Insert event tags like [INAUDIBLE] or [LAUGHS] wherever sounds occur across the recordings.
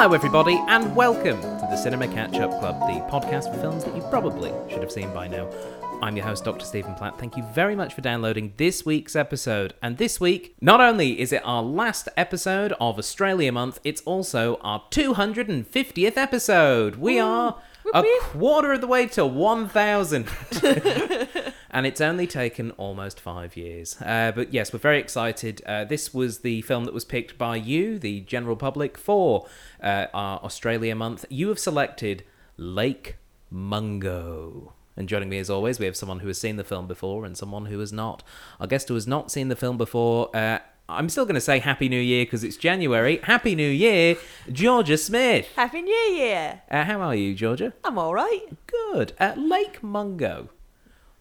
Hello, everybody, and welcome to the Cinema Catch Up Club, the podcast for films that you probably should have seen by now. I'm your host, Dr. Stephen Platt. Thank you very much for downloading this week's episode. And this week, not only is it our last episode of Australia Month, it's also our 250th episode. We are a quarter of the way to 1,000. [LAUGHS] and it's only taken almost five years. Uh, but yes, we're very excited. Uh, this was the film that was picked by you, the general public, for uh, our Australia month. You have selected Lake Mungo. And joining me as always, we have someone who has seen the film before and someone who has not. Our guest who has not seen the film before, uh, I'm still going to say Happy New Year because it's January. Happy New Year, Georgia Smith. Happy New Year! Uh, how are you, Georgia? I'm all right. Good. Uh, Lake Mungo.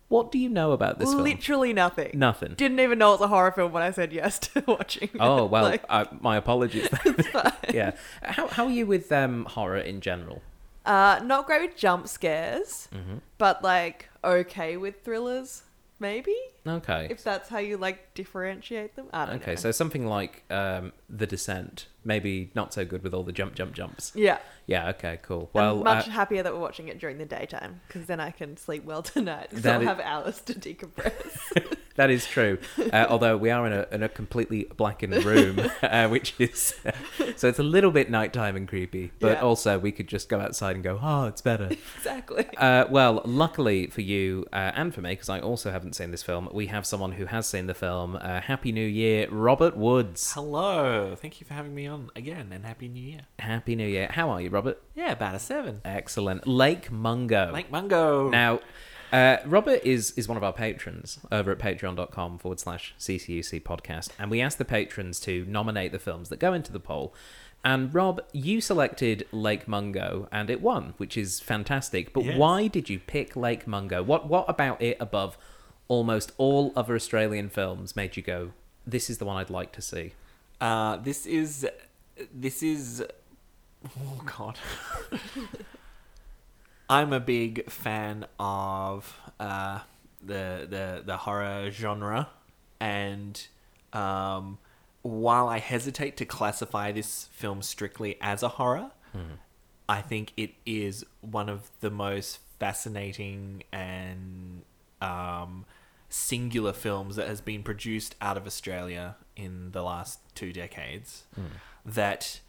What do you know about this film? Literally nothing. Nothing. Didn't even know it was a horror film when I said yes [LAUGHS] to watching. it. Oh well, Like, uh, my apologies. [LAUGHS] yeah. How how are you with um, horror in general? uh, not great with jump scares, Mm-hmm. but like okay with thrillers, maybe. Okay. If that's how you like differentiate them. I don't Okay, know. so something like um, The Descent, maybe not so good with all the jump, jump, jumps. yeah. Yeah. Okay. Cool. Well, I'm much uh, happier that we're watching it during the daytime because then I can sleep well [LAUGHS] tonight. So I'll is- have hours to decompress. [LAUGHS] that is true. Uh, [LAUGHS] although we are in a in a completely blackened room, uh, which is so it's a little bit nighttime and creepy. But Yeah. also we could just go outside and go, oh, it's better. exactly. Uh, well, luckily for you uh, and for me, because I also haven't seen this film, we have someone who has seen the film. Uh, Happy New Year, Robert Woods. Hello. Thank you for having me on again and Happy New Year. Happy New Year. How are you, Robert? Yeah, about a seven. Excellent. Lake Mungo. Lake Mungo. Now, uh, Robert is is one of our patrons over at patreon.com forward slash CCUC podcast. And we asked the patrons to nominate the films that go into the poll. And Rob, you selected Lake Mungo and it won, which is fantastic. But Yes. why did you pick Lake Mungo? What what about it above almost all other Australian films made you go, this is the one I'd like to see? Uh, this is. This is. Oh, God. [LAUGHS] I'm a big fan of uh, the, the, the horror genre. And um, while I hesitate to classify this film strictly as a horror, I think it is one of the most fascinating and um, singular films that has been produced out of Australia in the last two decades hmm. that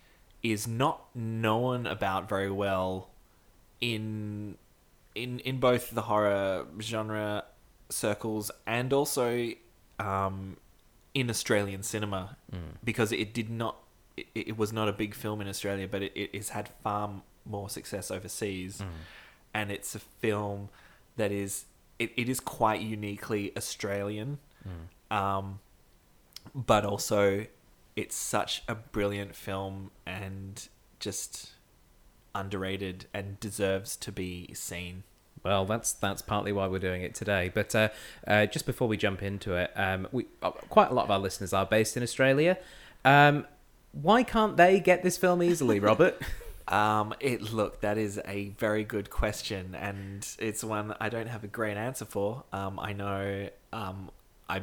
is not known about very well in in in both the horror genre circles and also um, in Australian cinema hmm. because it did not it, it was not a big film in Australia but it, it has had far more success overseas. Hmm. And it's a film that is it, it is quite uniquely Australian um, but also it's such a brilliant film and just underrated and deserves to be seen. Well, that's that's partly why we're doing it today. But uh, uh, just before we jump into it, um, we uh, quite a lot of our listeners are based in Australia. Um, why can't they get this film easily, Robert? [LAUGHS] Um, it look that is a very good question, and it's one I don't have a great answer for. Um, I know um, I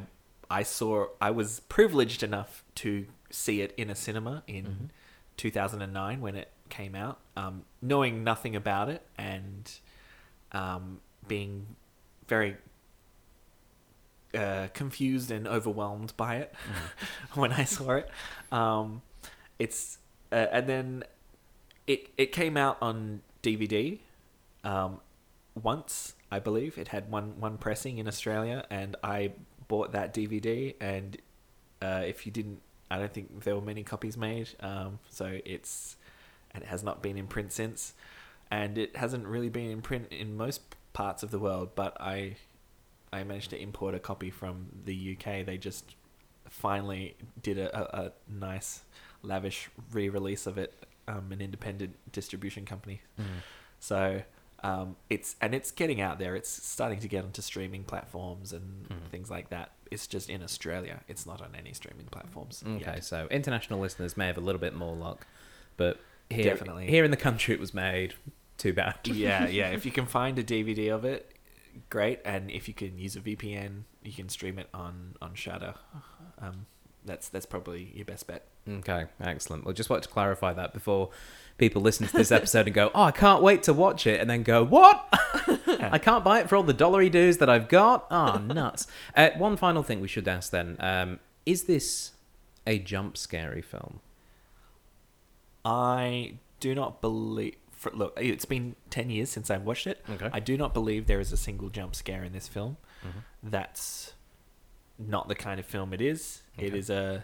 I saw I was privileged enough to see it in a cinema in 2009 when it came out, um, knowing nothing about it and um, being very uh, confused and overwhelmed by it [LAUGHS] when I saw it. Um, it's uh, and then it it came out on DVD um, once, I believe. It had one one pressing in Australia, and I bought that DVD. And uh, if you didn't, I don't think there were many copies made. Um, so it's and it has not been in print since, and it hasn't really been in print in most parts of the world. But I I managed to import a copy from the UK. They just finally did a, a, a nice, lavish re-release of it. Um, an independent distribution company. So um, it's and it's getting out there. It's starting to get onto streaming platforms and things like that. It's just in Australia. It's not on any streaming platforms. Okay, yet. so international listeners may have a little bit more luck, but here, Definitely. here in the country it was made. Too bad. [LAUGHS] yeah, yeah. If you can [LAUGHS] find a DVD of it, great. And if you can use a VPN, you can stream it on on Shudder. Um, that's that's probably your best bet. Okay, excellent. Well, just wanted to clarify that before people listen to this episode and go, "Oh, I can't wait to watch it," and then go, "What? [LAUGHS] I can't buy it for all the dollary dues that I've got." Oh, nuts! Uh, one final thing we should ask then: um, Is this a jump scary film? I do not believe. For, look, it's been ten years since I've watched it. Okay. I do not believe there is a single jump scare in this film. That's not the kind of film it is. It Okay. is a.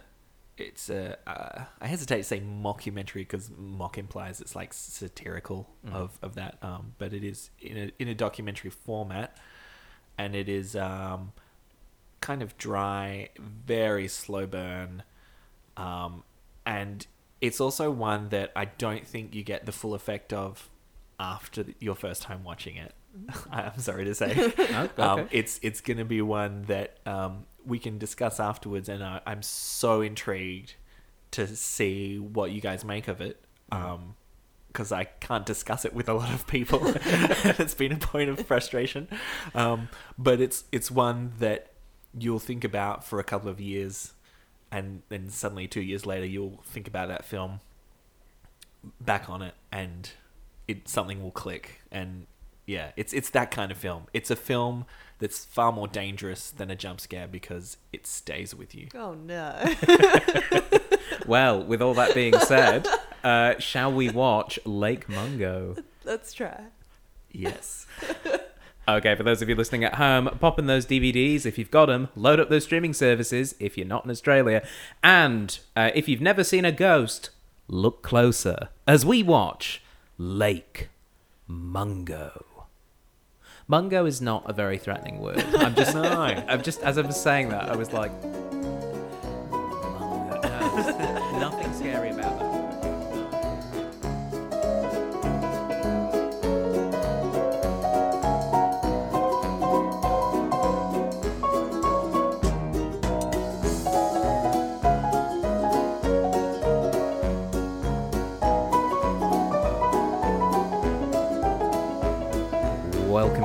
It's a. Uh, I hesitate to say mockumentary because mock implies it's like satirical of, of that. Um, but it is in a in a documentary format, and it is um, kind of dry, very slow burn, um, and it's also one that I don't think you get the full effect of after your first time watching it. [LAUGHS] I'm sorry to say. [LAUGHS] Okay. um, it's it's going to be one that um, we can discuss afterwards, and I, I'm so intrigued to see what you guys make of it. Um, because I can't discuss it with a lot of people. [LAUGHS] it's been a point of frustration. Um, but it's it's one that you'll think about for a couple of years, and then suddenly two years later you'll think about that film, back on it, and it something will click. And yeah, it's it's that kind of film. It's a film that's far more dangerous than a jump scare because it stays with you. Oh no. [LAUGHS] Well, with all that being said, [LAUGHS] uh, shall we watch Lake Mungo? Let's try. Yes. Okay, for those of you listening at home, pop in those DVDs if you've got them, load up those streaming services if you're not in Australia, and uh, if you've never seen a ghost, look closer as we watch Lake Mungo. Mungo is not a very threatening word. [LAUGHS] I'm just, No. I'm just, as I was saying that, I was like, Mungo. No, [LAUGHS] nothing scary about that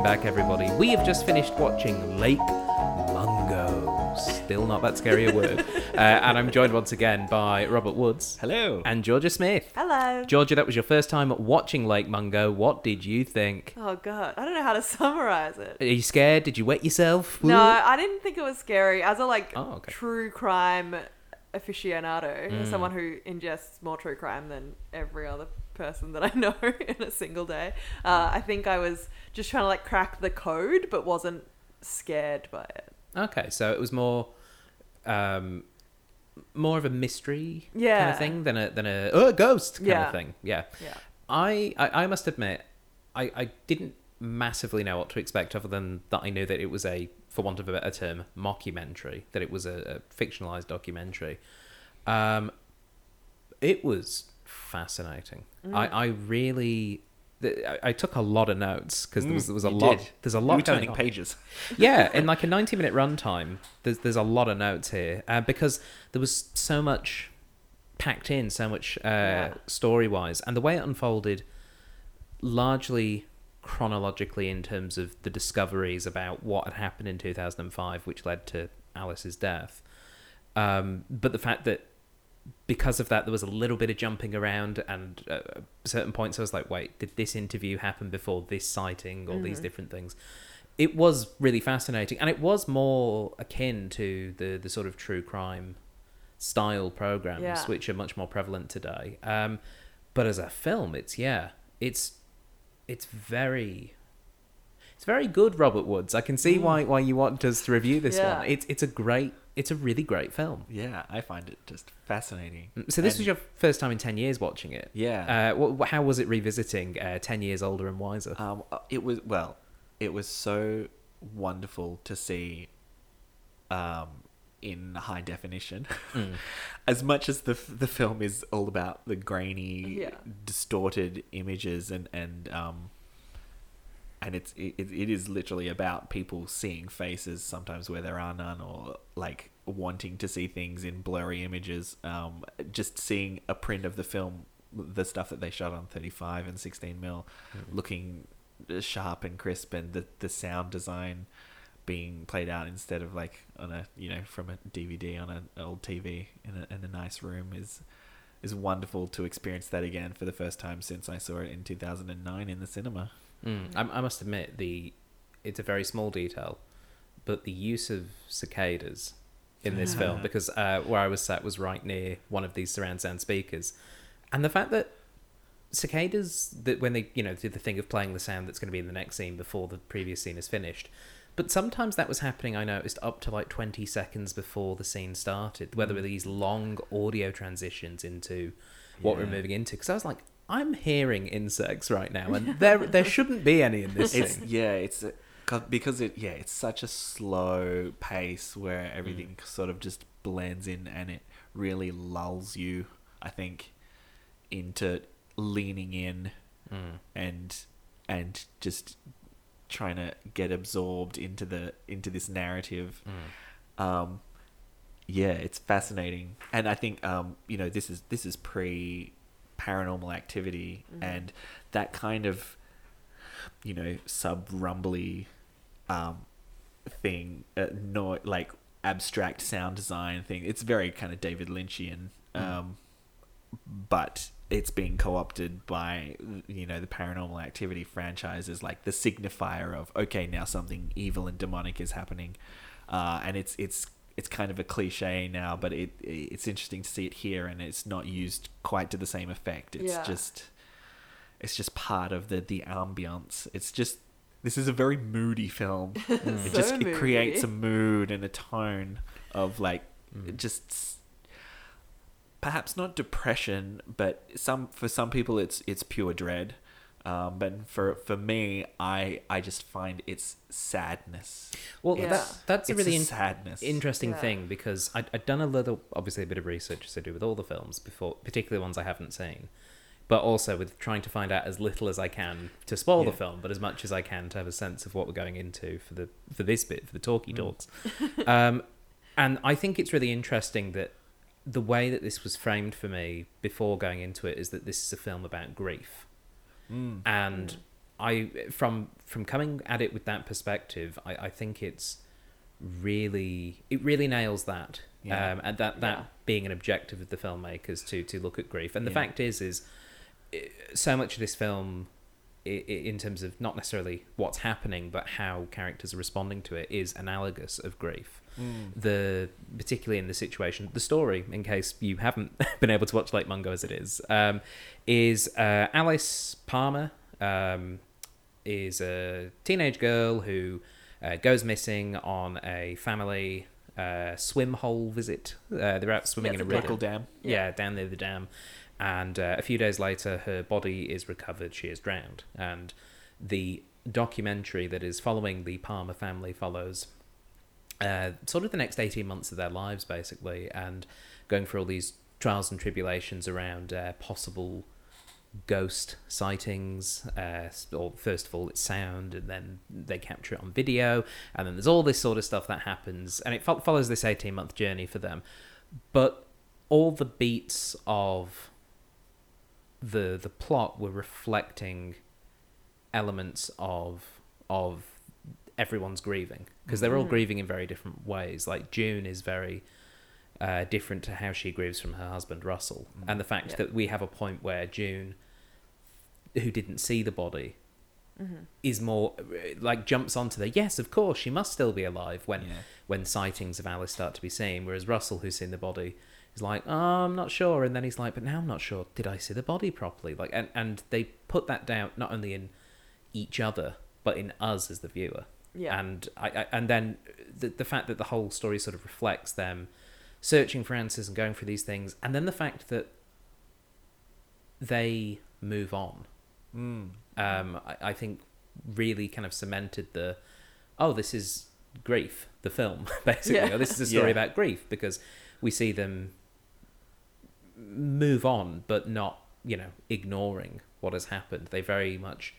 back, everybody. We have just finished watching Lake Mungo. Still not that scary a word. [LAUGHS] Uh, and I'm joined once again by Robert Woods Hello. and Georgia Smith. Hello. Georgia, that was your first time watching Lake Mungo. What did you think? Oh god, I don't know how to [LAUGHS] summarize it. Are you scared? Did you wet yourself? No, I didn't think it was scary. As a like Oh, okay. true crime aficionado, Mm. someone who ingests more true crime than every other person that I [LAUGHS] know in a single day, uh, I think I was just trying to like crack the code, but wasn't scared by it. Okay, so it was more, um, more of a mystery yeah. kind of thing than a than a oh, ghost kind Yeah. of thing. Yeah. Yeah. I, I I must admit, I I didn't massively know what to expect other than that I knew that it was a, for want of a better term, mockumentary. That it was a, a fictionalized documentary. Um, it was fascinating. Mm. I I really. Th- I- I took a lot of notes because there was, there was a Mm, You lot. did. There's a You lot were turning on pages. [LAUGHS] yeah, in like a 90 minute runtime, there's there's a lot of notes here uh, because there was so much packed in, so much uh, Yeah. story wise, and the way it unfolded, largely chronologically in terms of the discoveries about what had happened in 2005, which led to Alice's death. Um, but the fact that because of that, there was a little bit of jumping around, and uh, at certain points, I was like, "Wait, did this interview happen before this sighting? All these different things." It was really fascinating, and it was more akin to the the sort of true crime style programs, Yeah. which are much more prevalent today. Um, but as a film, it's yeah, it's it's very it's very good, Robert Woods. I can see why why you want us to review this Yeah. one. It's it's a great, it's a really great film. Yeah, I find it just fascinating. So this And- was your first time in ten years watching it. Yeah. Uh, wh- wh- how was it revisiting uh, ten years older and wiser? Um, uh, it was well, it was so wonderful to see, um, in high definition. Mm. [LAUGHS] As much as the f- the film is all about the grainy, Yeah. distorted images and and um, and it's it, it is literally about people seeing faces sometimes where there are none or like wanting to see things in blurry images um just seeing a print of the film the stuff that they shot on 35 and 16 mil looking sharp and crisp and the the sound design being played out instead of like on a you know from a DVD on an old TV in a in a nice room is is wonderful to experience that again for the first time since I saw it in 2009 in the cinema. Mm. I, I must admit the it's a very small detail, but the use of cicadas in this film because uh, where I was sat was right near one of these surround sound speakers, and the fact that cicadas that when they you know do the thing of playing the sound that's going to be in the next scene before the previous scene is finished. But sometimes that was happening, I noticed, up to like 20 seconds before the scene started, whether Mm. were these long audio transitions into what we're moving into. Because I was like, I'm hearing insects right now, and [LAUGHS] there there shouldn't be any in this It's thing. yeah, it's a- 'cause- because it yeah, it's such a slow pace where everything Mm. sort of just blends in and it really lulls you, I think, into leaning in Mm. and and just trying to get absorbed into the into this narrative Mm. um yeah it's fascinating and i think um you know this is this is pre paranormal activity and that kind of you know sub rumbly um thing uh, no like abstract sound design thing. It's very kind of david lynchian um but it's being co-opted by you know the paranormal activity franchise as like the signifier of okay now something evil and demonic is happening. Uh, and it's it's it's kind of a cliche now but it it's interesting to see it here and it's not used quite to the same effect. It's Yeah. just it's just part of the the ambiance. It's just this is a very moody film. [LAUGHS] It So just it creates a mood and a tone of like Mm. just perhaps not depression but some for some people it's it's pure dread um, but for for me i i just find it's sadness Well, Yeah. that, that's a really a in- sadness interesting Yeah. thing because I'd, I'd done a little, obviously, a bit of research as I do with all the films before, particularly ones I haven't seen, but also with trying to find out as little as I can to spoil the film, but as much as I can to have a sense of what we're going into for the for this bit for the talkie Mm. talks. [LAUGHS] um, and I think it's really interesting that the way that this was framed for me before going into it is that this is a film about grief Mm. and I from from coming at it with that perspective, I, I think it's really it really nails that. Yeah. Um, and that that Yeah. being an objective of the filmmakers to to look at grief. And the Yeah. fact is is so much of this film i- i- in terms of not necessarily what's happening but how characters are responding to it is analogous of grief Mm. the particularly in the situation the story in case you haven't [LAUGHS] been able to watch lake mungo as it is um, is uh, alice palmer um, is a teenage girl who uh, goes missing on a family uh, swim hole visit uh, they're out swimming Yeah, in a river Dam. yeah, down near the dam. And uh, a few days later, her body is recovered. She is drowned. And the documentary that is following the Palmer family follows uh, sort of the next 18 months of their lives, basically, and going through all these trials and tribulations around uh, possible ghost sightings. Uh, or first of all, it's sound, and then they capture it on video, and then there's all this sort of stuff that happens, and it fo- follows this 18 month journey for them. But all the beats of the the plot were reflecting elements of of everyone's grieving because they're all Mm. grieving in very different ways. Like June is very uh, different to how she grieves from her husband Russell, Mm. and the fact Yeah. that we have a point where June, who didn't see the body, Mm-hmm. is more like jumps onto the yes, of course she must still be alive when Yeah. when sightings of Alice start to be seen. Whereas Russell, who's seen the body, is like, oh, I'm not sure, and then he's like, but now I'm not sure. Did I see the body properly? Like, and and they put that down not only in each other but in us as the viewer. Yeah. And I, I and then the the fact that the whole story sort of reflects them searching for answers and going through these things, and then the fact that they move on Mm. um, I, I think really kind of cemented the oh this is grief the film [LAUGHS] basically Yeah. or this is a [LAUGHS] story Yeah. about grief because we see them move on but not you know ignoring what has happened they very much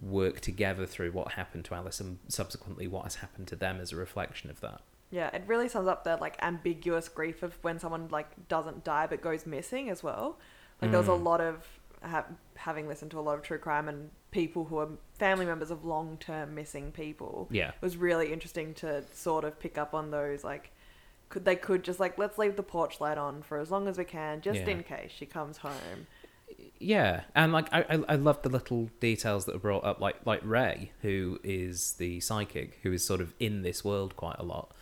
work together through what happened to Alice and subsequently what has happened to them as a reflection of that Yeah, it really sums up the like ambiguous grief of when someone like doesn't die but goes missing as well. Like there was a Mm. lot of ha- having listened to a lot of true crime and people who are family members of long term missing people, Yeah. it was really interesting to sort of pick up on those like. Could they could just like let's leave the porch light on for as long as we can, just Yeah. in case she comes home. Yeah, and like I, I, I love the little details that are brought up, like like Ray, who is the psychic, who is sort of in this world quite a lot,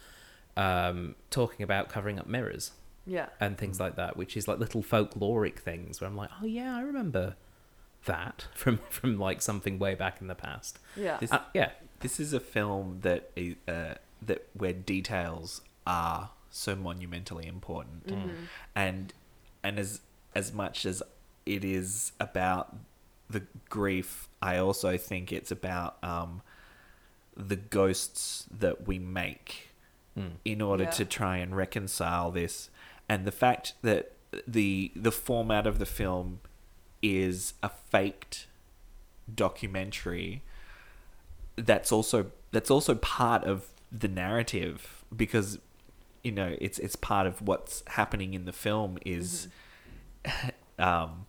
um, talking about covering up mirrors Yeah, and things like that, which is like little folkloric things where I'm like, oh yeah, I remember that [LAUGHS] from from like something way back in the past. yeah, This- Uh, yeah, This is a film that i- uh, that where details are so monumentally important, Mhm. and and as as much as it is about the grief, I also think it's about um, the ghosts that we make Mm. in order Yeah. to try and reconcile this, and the fact that the the format of the film is a faked documentary that's also that's also part of the narrative because you know it's it's part of what's happening in the film is [LAUGHS] um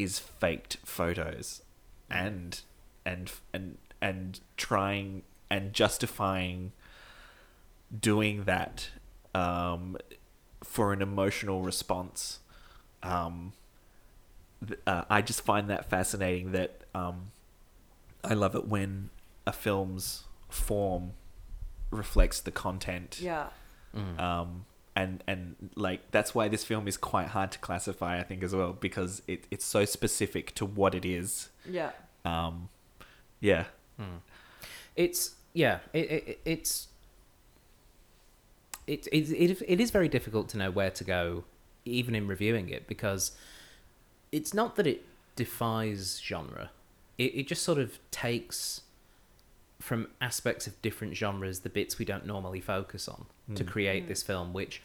is faked photos and and and and trying and justifying doing that um for an emotional response. Um th- uh, I just find that fascinating that um I love it when a film's form reflects the content. Yeah, Mm. um, and and like that's why this film is quite hard to classify, I think, as well, because it, it's so specific to what it is. yeah, Um, yeah, it's yeah, it, it it's it, it it it is very difficult to know where to go, even in reviewing it, because it's not that it defies genre. It it just sort of takes from aspects of different genres the bits we don't normally focus on to create this film, which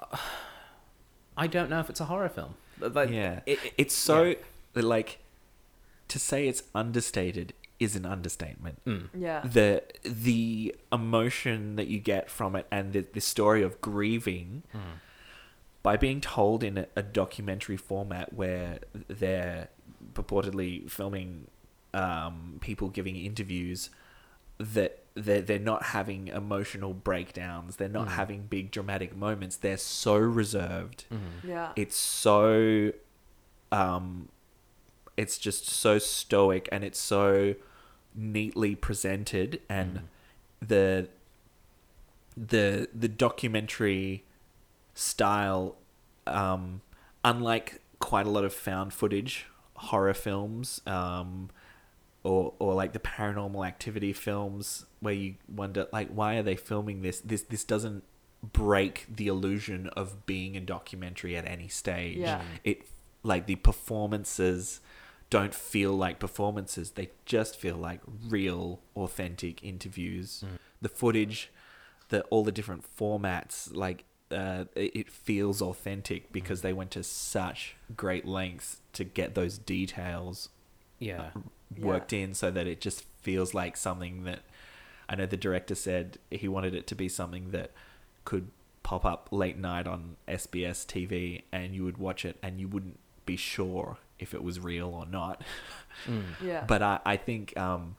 uh, I don't know if it's a horror film. Like, yeah. it- it- it's so yeah. like to say it's understated is an understatement. Mm. yeah, The the emotion that you get from it and the, the story of grieving by being told in a, a documentary format where they're purportedly filming um, people giving interviews that they're, they're not having emotional breakdowns. They're not having big dramatic moments. They're so reserved. Yeah, it's so um it's just so stoic and it's so neatly presented and the the the documentary style um unlike quite a lot of found footage horror films um or or like the paranormal activity films where you wonder like why are they filming this? This this doesn't break the illusion of being a documentary at any stage. Yeah. it like the performances don't feel like performances. They just feel like real authentic interviews. Hmm. The footage the all the different formats like uh, it, it feels authentic because hmm. they went to such great lengths to get those details yeah. Uh, worked in so that it just feels like something that I know the director said he wanted it to be something that could pop up late night on SBS TV and you would watch it and you wouldn't be sure if it was real or not. [LAUGHS] Mm. yeah. But I, I think um,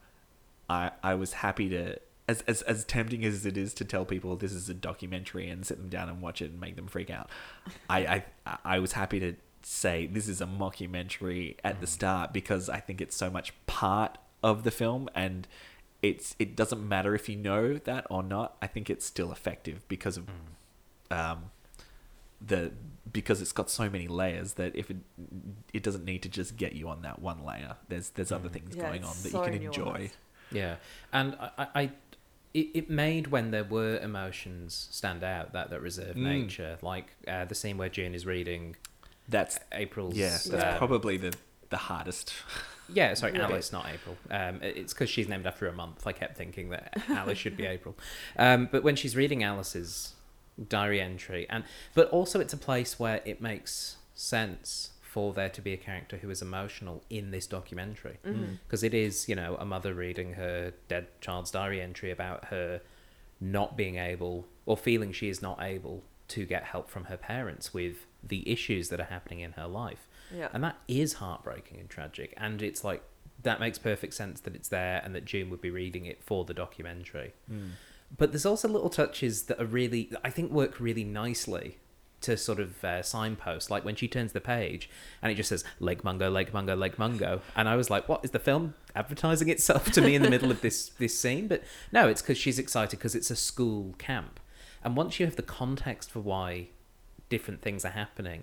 I I was happy to as, as as tempting as it is to tell people this is a documentary and sit them down and watch it and make them freak out. I I, I was happy to say this is a mockumentary at the start because I think it's so much part of the film and it's it doesn't matter if you know that or not. I think it's still effective because of um the because it's got so many layers that if it it doesn't need to just get you on that one layer. There's there's other things Yeah, going on that so you can enjoy. Yeah, and I, I, I it, it made when there were emotions stand out that that reserved Mm. nature, like uh, the scene where June is reading That's April's. yeah, that's Yeah. probably the the hardest. [LAUGHS] Yeah, sorry, Yeah. Alice, not April. Um, it's because she's named after a month. I kept thinking that Alice should be April. Um, but when she's reading Alice's diary entry, and but also it's a place where it makes sense for there to be a character who is emotional in this documentary because it is, you know, a mother reading her dead child's diary entry about her not being able or feeling she is not able to get help from her parents with the issues that are happening in her life. Yeah. And that is heartbreaking and tragic. And it's like, that makes perfect sense that it's there and that June would be reading it for the documentary. But there's also little touches that are really, I think, work really nicely to sort of uh, signpost. Like when she turns the page and it just says Lake Mungo, Lake Mungo, Lake Mungo, and I was like, "What is the film advertising itself to me in the middle of this [LAUGHS] this scene?" But no, it's because she's excited because it's a school camp, and once you have the context for why different things are happening.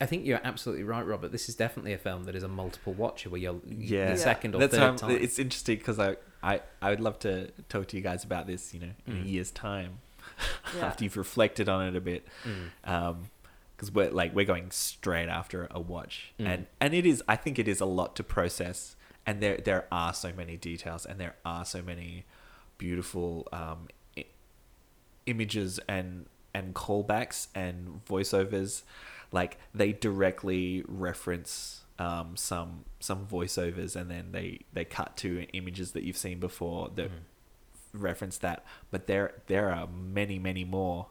I think you're absolutely right, Robert. This is definitely a film that is a multiple watcher where you're Yeah, the second or That's third time. It's interesting because I, I I would love to talk to you guys about this. You know, in Mm. a year's time, [LAUGHS] Yeah. after you've reflected on it a bit. Mm. um because we're like we're going straight after a watch Mm. and and it is i think it is a lot to process and there there are so many details and there are so many beautiful um I- images and and callbacks and voiceovers like they directly reference um some some voiceovers and then they they cut to images that you've seen before that Mm. reference that but there there are many many more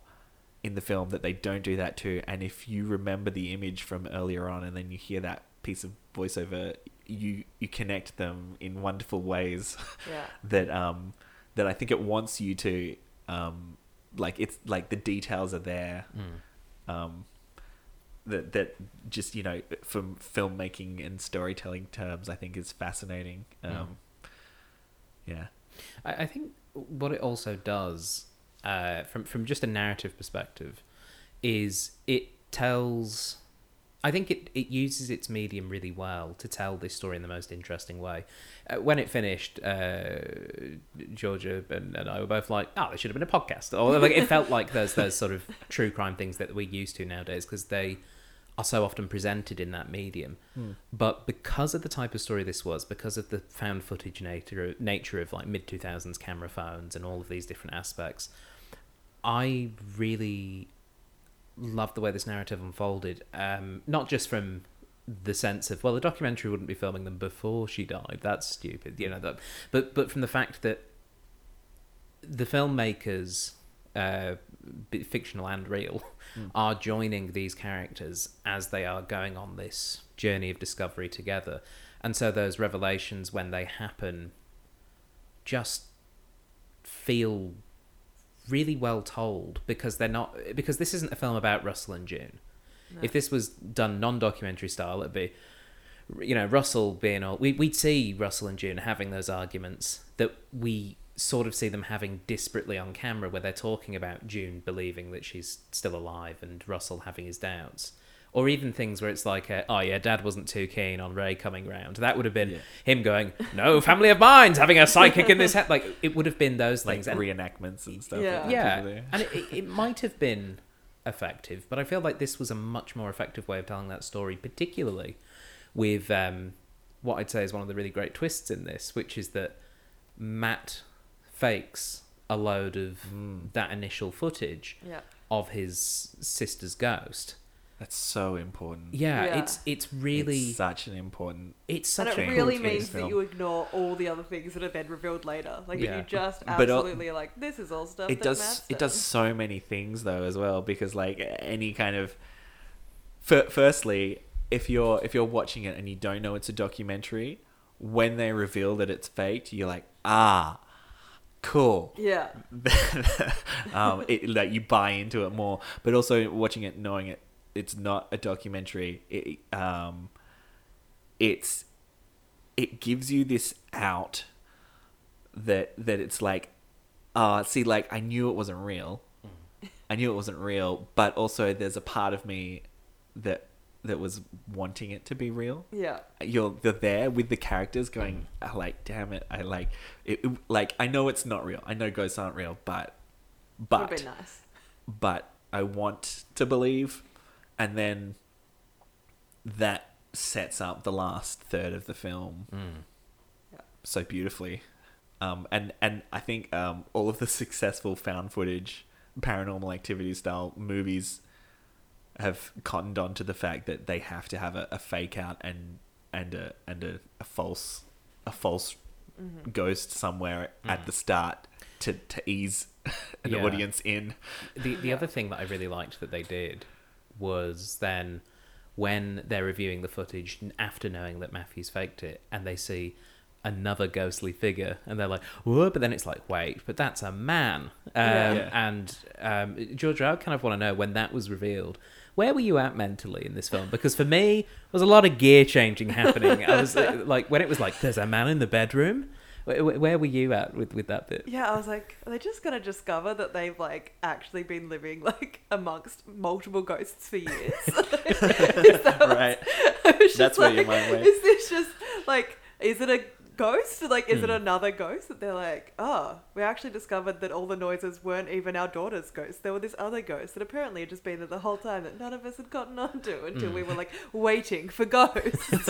in the film that they don't do that to and if you remember the image from earlier on and then you hear that piece of voiceover you you connect them in wonderful ways Yeah. [LAUGHS] that um that I think it wants you to um like it's like the details are there Mm. um that that just you know from filmmaking and storytelling terms I think is fascinating um yeah I, I think what it also does, uh, from from just a narrative perspective, is it tells. I think it, it uses its medium really well to tell this story in the most interesting way. Uh, when it finished, uh, Georgia and, and I were both like, "Oh, there should have been a podcast." Or like it felt like those those sort of true crime things that we're used to nowadays because they are so often presented in that medium. But because of the type of story this was, because of the found footage nature nature of like mid two thousands camera phones and all of these different aspects, I really loved the way this narrative unfolded. Um, not just from the sense of well, the documentary wouldn't be filming them before she died. That's stupid, you know. That, but but from the fact that the filmmakers, uh, fictional and real, are joining these characters as they are going on this journey of discovery together, and so those revelations when they happen, just feel really well told because they're not because this isn't a film about Russell and June. If this was done non-documentary style, it'd be, you know, Russell being all we we'd see Russell and June having those arguments that we sort of see them having disparately on camera, where they're talking about June believing that she's still alive and Russell having his doubts. Or even things where it's like, uh, oh yeah, Dad wasn't too keen on Ray coming round. That would have been Yeah. him going, "No, family of mine's having a psychic in this head." Like it would have been those like things. And- reenactments and stuff Yeah. yeah, and it, [LAUGHS] it, it might have been effective, but I feel like this was a much more effective way of telling that story, particularly with um, what I'd say is one of the really great twists in this, which is that Matt fakes a load of Mm. that initial footage Yeah. of his sister's ghost. That's so important. Yeah, Yeah. it's it's really It's such an important. it's such and a it cool really twist means that film. you ignore all the other things that have been revealed later. Like Yeah. you just But, uh, absolutely are like, this is all stuff. It that does. Matt's It does done." so many things though as well because like any kind of. Fir- firstly, if you're if you're watching it and you don't know it's a documentary, when they reveal that it's faked, you're like, ah, cool. Yeah. [LAUGHS] um, it, like you buy into it more, but also watching it, knowing it, it's not a documentary. It, um, it's, it gives you this out that that it's like, uh, see, like I knew it wasn't real, I knew it wasn't real, but also there's a part of me that that was wanting it to be real Yeah. you're you're there with the characters going "Ah, like damn it i like it, it- like i know it's not real i know ghosts aren't real but Would but be nice. but i want to believe and then that sets up the last third of the film Mm. so beautifully um and and i think um all of the successful found footage paranormal activity style movies have cottoned on to the fact that they have to have a, a fake out and and a and a, a false a false Mm-hmm. ghost somewhere at Mm. the start to to ease [LAUGHS] an Yeah. audience in The the Yeah. other thing that I really liked that they did was then when they're reviewing the footage after knowing that Matthews faked it, and they see another ghostly figure, and they're like, "Whoa!" But then it's like, "Wait, but that's a man." Um, Yeah. And um, Georgia, I kind of want to know when that was revealed. Where were you at mentally in this film? Because for me, there was a lot of gear changing happening. I was [LAUGHS] like, when it was like, "There's a man in the bedroom." Where, where were you at with, with that bit? Yeah, I was like, are they just gonna discover that they've like actually been living like amongst multiple ghosts for years? [LAUGHS] That right. I was That's where your like, mind went. Is this just like, is it a ghost? Like, is it Hmm. another ghost that they're like, oh, we actually discovered that all the noises weren't even our daughter's ghost. There were this other ghost that apparently had just been there the whole time that none of us had gotten onto until Hmm. we were like waiting for ghosts. [LAUGHS]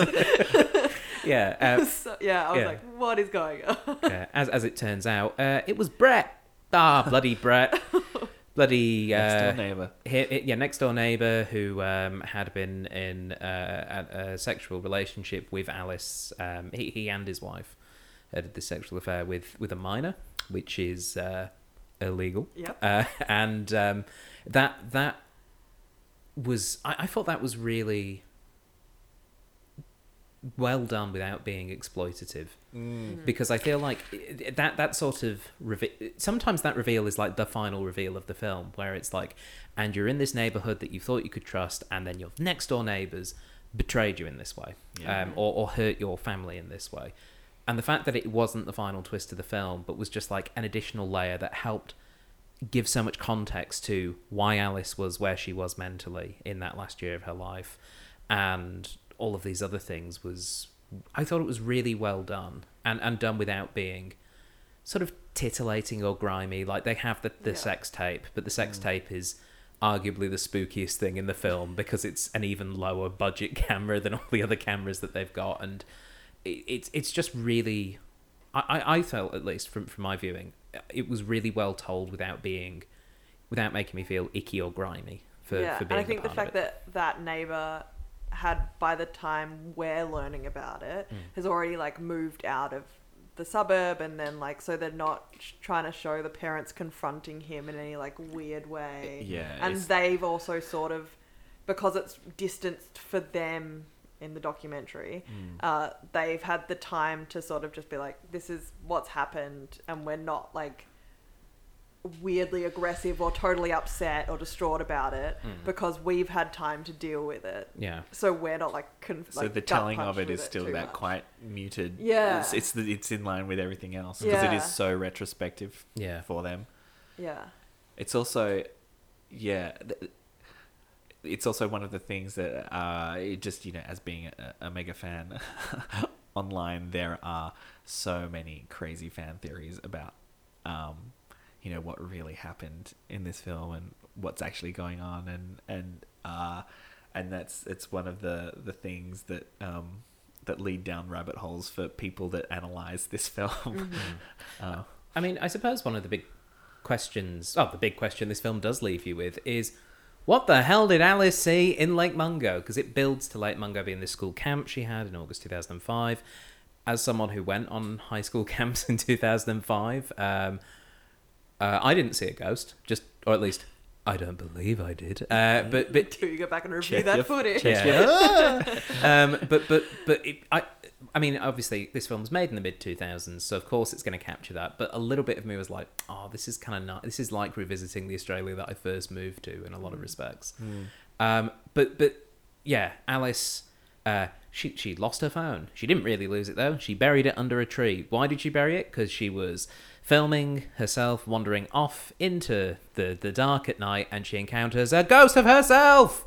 Yeah. [LAUGHS] Uh, so, yeah, I was Yeah. like, what is going on? uh, as as it turns out, uh, it was Brett. Ah, bloody Brett. [LAUGHS] bloody Next door uh, neighbor. he- he- yeah, next door neighbor who um, had been in uh, a, a sexual relationship with Alice. Um, he, he and his wife had this sexual affair with with a minor, which is uh, illegal. Yep. Uh, [LAUGHS] and um, that that was I, I thought that was really well done without being exploitative Mm. because I feel like that that sort of reve- sometimes that reveal is like the final reveal of the film, where it's like, and you're in this neighborhood that you thought you could trust, and then your next door neighbors betrayed you in this way, Yeah. um, or or hurt your family in this way, and the fact that it wasn't the final twist of the film, but was just like an additional layer that helped give so much context to why Alice was where she was mentally in that last year of her life, and all of these other things was I thought it was really well done and and done without being sort of titillating or grimy. Like they have the the Yeah. sex tape, but the sex mm. tape is arguably the spookiest thing in the film because it's an even lower budget [LAUGHS] camera than all the other cameras that they've got, and it, it's it's just really. I, I I felt at least from from my viewing, it was really well told without being, without making me feel icky or grimy for yeah, for and being. I think a the part of fact that that neighbor had by the time we're learning about it Mm. has already like moved out of the suburb and then like so they're not sh- trying to show the parents confronting him in any like weird way Yeah, and it's- they've also sort of because it's distanced for them in the documentary Mm. uh, they've had the time to sort of just be like this is what's happened and we're not like weirdly aggressive or totally upset or distraught about it Mm. because we've had time to deal with it. yeah. So we're not like conf- So like, the telling of it is it still too that much. quite muted. Yeah. it's it's, the, it's in line with everything else because it Yeah. is so retrospective Yeah. for them. Yeah. It's also, yeah, th- it's also one of the things that uh, it just you know as being a, a mega fan [LAUGHS] online, there are so many crazy fan theories about, um, you know, what really happened in this film and what's actually going on, and and uh, and that's it's one of the the things that um, that lead down rabbit holes for people that analyze this [LAUGHS] film. Mm-hmm. uh, I mean, I suppose one of the big questions, oh, the big question this film does leave you with is what the hell did Alice see in Lake Mungo? Because it builds to Lake Mungo being this school camp she had in August 2005. As someone who went on high school [LAUGHS] camps in 2005, um, uh, I didn't see a ghost, just, or at least I don't believe I did. Uh, but, but [LAUGHS] Until you go back and review Check that your- footage. yeah. [LAUGHS] [LAUGHS] um, but but but it, I I mean obviously this film was made in the mid 2000s so of course it's going to capture that but a little bit of me was like oh this is kind of not this is like revisiting the Australia that I first moved to in a lot of respects. Um, but but yeah Alice uh, she she lost her phone. She didn't really lose it though. She buried it under a tree. Why did she bury it? Because she was filming herself wandering off into the the dark at night and she encounters a ghost of herself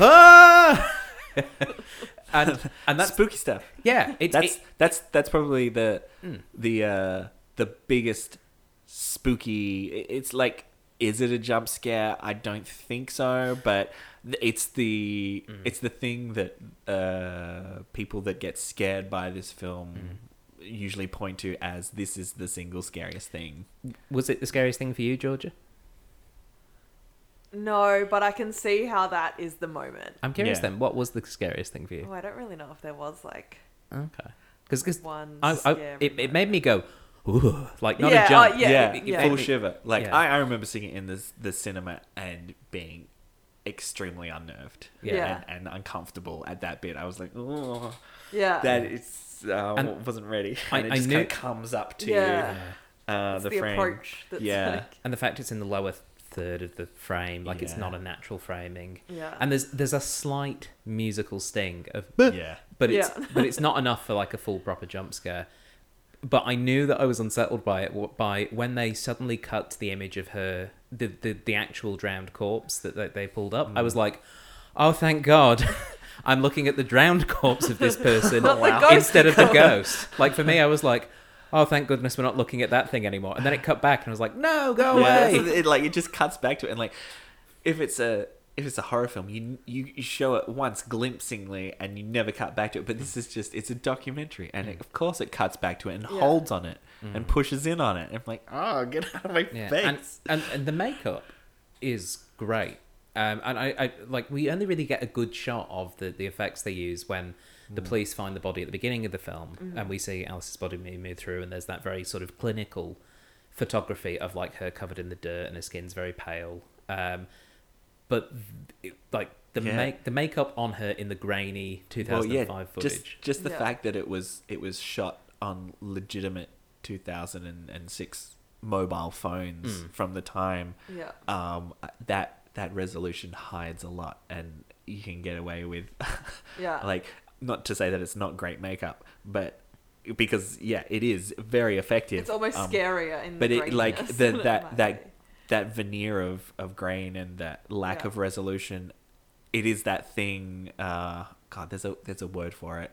ah! [LAUGHS] and and that's spooky stuff. yeah it's that's it- that's that's probably the Mm. the uh the biggest spooky it's like is it a jump scare i don't think so but it's the Mm. it's the thing that uh people that get scared by this film Mm. Usually point to as this is the single scariest thing was it the scariest thing for you Georgia No, but I can see how that is the moment. I'm curious Yeah. then what was the scariest thing for you Oh, I don't really know if there was like okay because one. I, I, scary it, it moment. made me go Ooh, like not Yeah, a jump oh, yeah, yeah, It- it yeah. full shiver like yeah. I, I remember seeing it in the the cinema and being extremely unnerved Yeah. Yeah. And, and uncomfortable at that bit. I was like, oh, Yeah. that is, uh, And wasn't ready. [LAUGHS] I- And it I just knew- kind of comes up to Yeah. you, uh, It's the, the, frame. approach that's Yeah. like and the fact it's in the lower third of the frame, like it's not a natural framing. yeah. And there's there's a slight musical sting of Yeah. but it's Yeah. but it's not enough for like a full proper jump scare. But I knew that I was unsettled by it w- by when they suddenly cut to the image of her, the the, the actual drowned corpse that they, they pulled up. I was Mm. like, oh, thank God. [LAUGHS] I'm looking at the drowned corpse of this person [LAUGHS] Not the ghost instead of the ghost. Like for me, I was like, oh, thank goodness we're not looking at that thing anymore. And then it cut back, and I was like, no, go Yeah, away. so it like it just cuts back to it, and like if it's a if it's a horror film, you you, you show it once glimpsingly, and you never cut back to it. But this is just it's a documentary, and it, of course it cuts back to it and Yeah. holds on it and pushes in on it. And I'm like, oh, get out of my Mm. Yeah, face. and, and and the makeup is great. Um, and I, I like we only really get a good shot of the, the effects they use when the police find the body at the beginning of the film, and we see Alice's body move, move through, and there's that very sort of clinical photography of like her covered in the dirt and her skin's very pale. Um, but it, like the Yeah. make the makeup on her in the grainy 2005 footage. just just the Yeah. fact that it was it was shot on legitimate 2006 mobile phones Mm. from the time. yeah. Um, that that resolution hides a lot, and you can get away with [LAUGHS] Yeah. like not to say that it's not great makeup, but because yeah, it is very effective. it's almost Um, scarier in But it like graininess the, [LAUGHS] that that be. that veneer of of grain and that lack Yeah. of resolution, it is that thing. Uh, God, there's a there's a word for it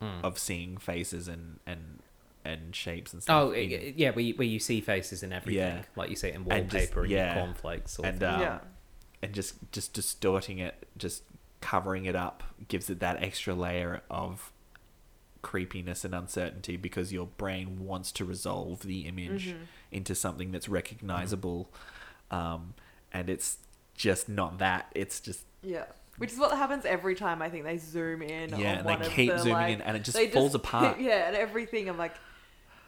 Mm. of seeing faces and and and shapes and stuff. Oh in- yeah, where you, where you see faces in everything, Yeah. like you see it in And just- wallpaper and, yeah. cornflakes. And thing. um, yeah. And just just distorting it, just covering it up, gives it that extra layer of creepiness and uncertainty because your brain wants to resolve the image Mhm. into something that's recognizable, um, and it's just not that. It's just Yeah. Which is what happens every time I think they zoom in. yeah, and they keep the, zooming like, in, and it just falls apart. [LAUGHS] Yeah, and everything. I'm like,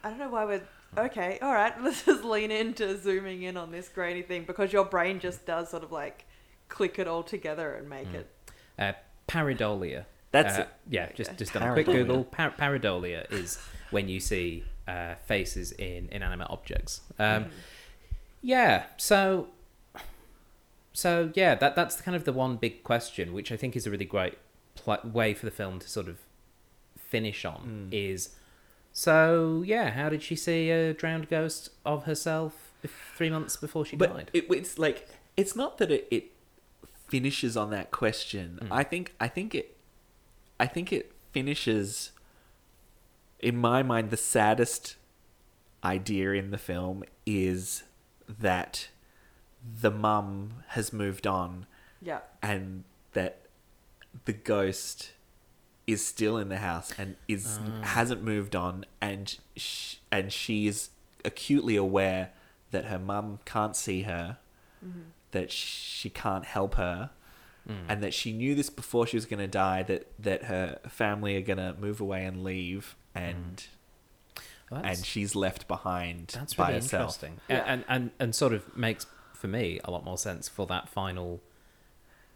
I don't know why we're okay. All right, [LAUGHS] let's just lean into zooming in on this grainy thing because your brain just does sort of like click it all together and make Mm. it. Uh, pareidolia. That's Uh, it. yeah. Just Okay. just done a quick Google. Par- pareidolia is when you see uh, faces in inanimate objects. Um, Mm. Yeah. So. So yeah, that that's kind of the one big question, which I think is a really great pl- way for the film to sort of finish on. Mm. Is so yeah. How did she see a drowned ghost of herself three months before she but died? it, it's like it's not that it, it finishes on that question. Mm. I think I think it I think it finishes in my mind the saddest idea in the film is that the mum has moved on Yeah. and that the ghost is still in the house and is Ah. hasn't moved on and sh- and she is acutely aware that her mum can't see her Mm-hmm. that she can't help her Mm. and that she knew this before she was going to die that that her family are going to move away and leave and Well, and she's left behind That's by really herself interesting, Yeah. and and and sort of makes for me a lot more sense for that final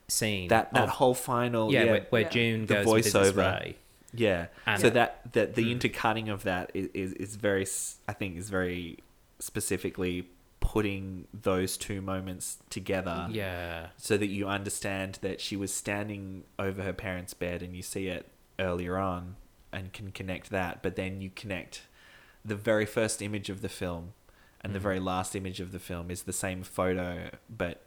scene. that that of- whole final yeah, yeah where, where Yeah. June The goes with Visit voiceover. Yeah. And- so Yeah. that that the Mm. intercutting of that is, is is very I think is very specifically putting those two moments together Yeah, so that you understand that she was standing over her parents' bed and you see it earlier on and can connect that but then you connect the very first image of the film and the Mhm. very last image of the film is the same photo but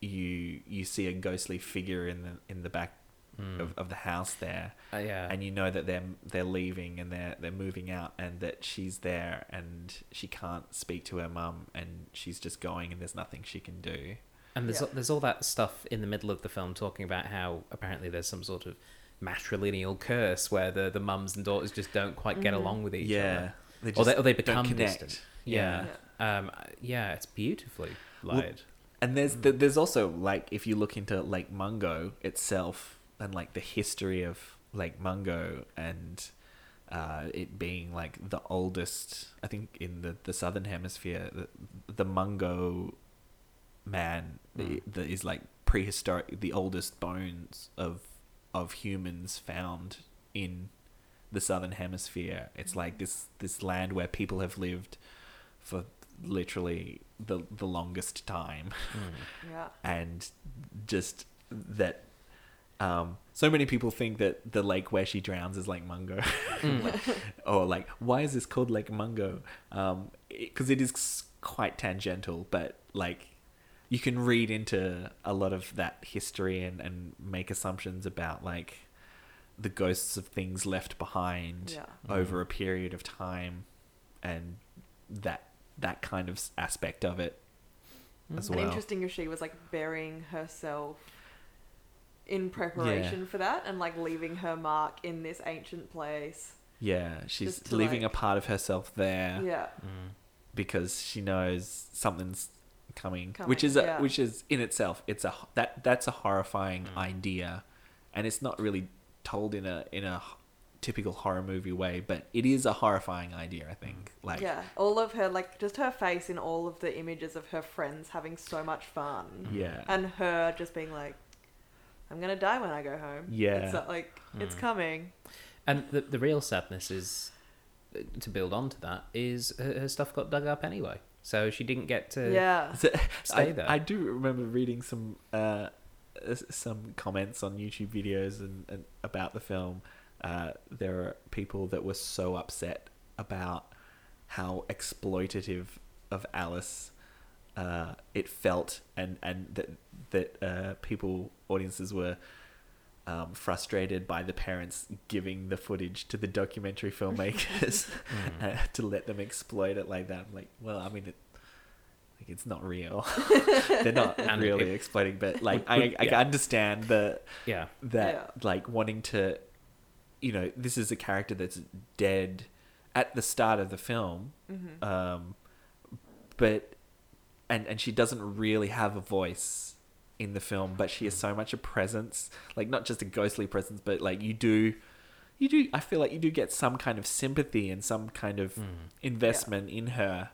you you see a ghostly figure in the in the back Mm. of, of the house there Uh, yeah, and you know that they're they're leaving and they're they're moving out and that she's there and she can't speak to her mum and she's just going and there's nothing she can do. and there's Yeah. there's all that stuff in the middle of the film talking about how apparently there's some sort of matrilineal curse where the the mums and daughters just don't quite get Mhm. along with each yeah, other, they or they just or they don't become connect. distant. Yeah. Um, yeah, it's beautifully Well, laid. And there's th- there's also like if you look into Lake Mungo itself and like the history of Lake Mungo and uh, it being like the oldest, I think in the, the southern hemisphere, the, the Mungo man Mm. that is like prehistoric, the oldest bones of of humans found in the southern hemisphere. It's like this this land where people have lived for literally the the longest time, Yeah. and just that. Um, so many people think that the lake where she drowns is Lake Mungo, [LAUGHS] Like- or like why is this called Lake Mungo? Um, because it is quite tangential, but like you can read into a lot of that history and, and make assumptions about like the ghosts of things left behind Yeah. over a period of time and that that kind of aspect of it mm-hmm. as And well. interesting if she was like burying herself in preparation for that and like leaving her mark in this ancient place. Yeah, she's Just to, leaving like- a part of herself there Yeah. Mm. because she knows something's coming, Coming, which is a, yeah. which is in itself it's a h- that that's a horrifying mm. idea, and it's not really told in a in a h- typical horror movie way, but it is a horrifying idea. I think like yeah. All of her like just her face in all of the images of her friends having so much fun. yeah, And her just being like I'm gonna die when I go home. Yeah. It's not like it's coming. And the the real sadness is uh, to build onto that is her, her stuff got dug up anyway, so she didn't get to. yeah. [LAUGHS] Stay I, there. I do remember reading some uh, some comments on YouTube videos and, and about the film. Uh, there are people that were so upset about how exploitative of Alice uh, it felt, and and that that uh, people audiences were. Um, frustrated by the parents giving the footage to the documentary filmmakers [LAUGHS] [LAUGHS] uh, to let them exploit it like that. I'm like, well, I mean, it, like it's not real. [LAUGHS] They're not And really it- exploiting, but like I, I Yeah. understand the Yeah. that Yeah. like wanting to, you know, this is a character that's dead at the start of the film, Mm-hmm. um, but and and she doesn't really have a voice in the film, but she is so much a presence, like not just a ghostly presence, but like you do. You do. I feel like you do get some kind of sympathy and some kind of investment in her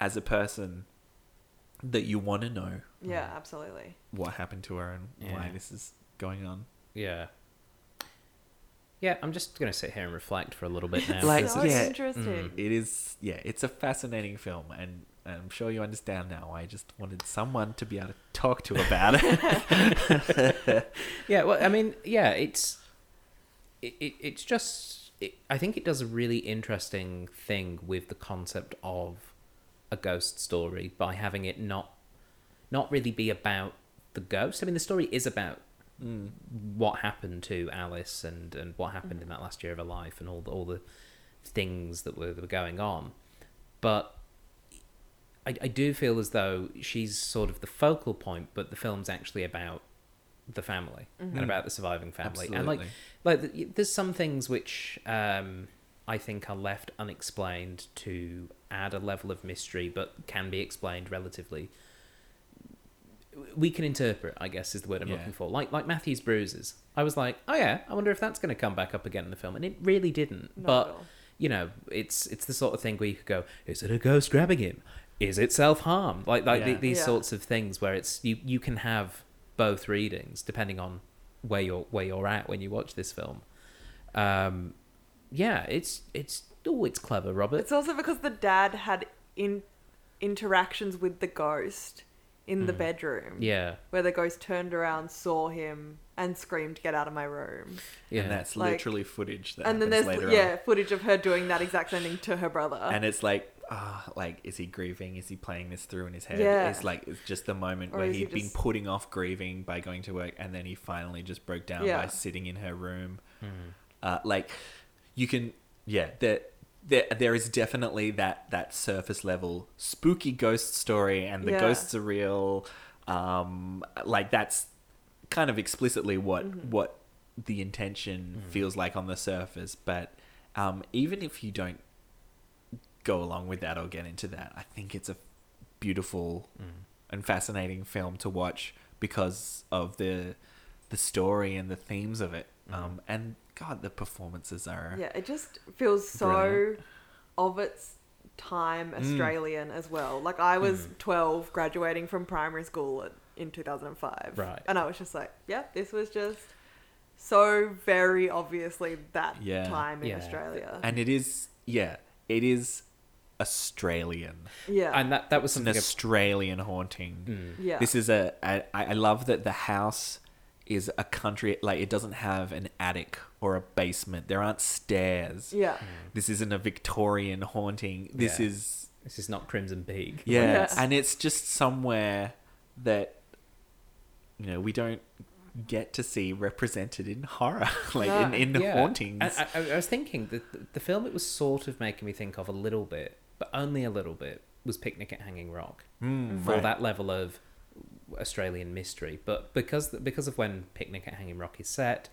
as a person that you want to know Yeah, absolutely. what happened to her and why this is going on. Yeah. Yeah, I'm just gonna sit here and reflect for a little bit [LAUGHS] now. Like, 'cause so yeah, interesting. Mm. It is, yeah, it's a fascinating film, and I'm sure you understand now. I just wanted someone to be able to talk to about it. [LAUGHS] Yeah, well, I mean, yeah, it's it, it it's just it, I think it does a really interesting thing with the concept of a ghost story by having it not not really be about the ghost. I mean, the story is about Mm. what happened to Alice and and what happened in that last year of her life and all the, all the things that were, that were going on, but. I, I do feel as though she's sort of the focal point, but the film's actually about the family and about the surviving family. And like, like th- there's some things which um, I think are left unexplained to add a level of mystery, but can be explained relatively. We can interpret, I guess, is the word I'm Yeah. looking for. Like like Matthew's bruises. I was like, oh yeah, I wonder if that's going to come back up again in the film, and it really didn't. Not but you know, it's it's the sort of thing where you could go, is it a ghost grabbing him? Is it self harm? Like like Yeah. the, these Yeah. sorts of things where it's you you can have both readings depending on where you're where you're at when you watch this film. Um, yeah, it's it's oh, it's clever, Robert. It's also because the dad had in interactions with the ghost in the bedroom. Mm. yeah, Where the ghost turned around, saw him, and screamed, "Get out of my room!" yeah, and that's Like- literally footage that and then happens there's later yeah on. footage of her doing that exact same thing to her brother. And it's like, ah, like, is he grieving? Is he playing this through in his head? Yeah. It's like it's just the moment Or where is he he'd been putting off grieving by going to work, and then he finally just broke down Yeah. by sitting in her room. Hmm. Uh, like, you can, yeah, there, there, there is definitely that that surface level spooky ghost story, and the Yeah. ghosts are real. Um, like that's kind of explicitly what Mm-hmm. what the intention feels like on the surface, but um, even if you don't go along with that or get into that. I think it's a beautiful and fascinating film to watch because of the the story and the themes of it. Um, and God, the performances are yeah, it just feels so Brilliant. of its time Mm. Australian as well. Like I was 12, graduating from primary school in 2005. Right. And I was just like, yeah, this was just so very obviously that Yeah. time in Yeah. Australia. And it is, yeah, it is Australian. yeah. And that that was an something. ab- Australian haunting. Mm. yeah. This is a, a. I I love that the house is a country like it doesn't have an attic or a basement. There aren't stairs. yeah. This isn't a Victorian haunting. This Yeah. is This is not Crimson Peak. yeah, Yeah. and it's just somewhere that you know we don't get to see represented in horror, [LAUGHS] like in, No. in Yeah. hauntings. I, I, I was thinking that the, the film it was sort of making me think of a little bit, but only a little bit, was Picnic at Hanging Rock Mm, for right. that level of Australian mystery. But because because of when Picnic at Hanging Rock is set,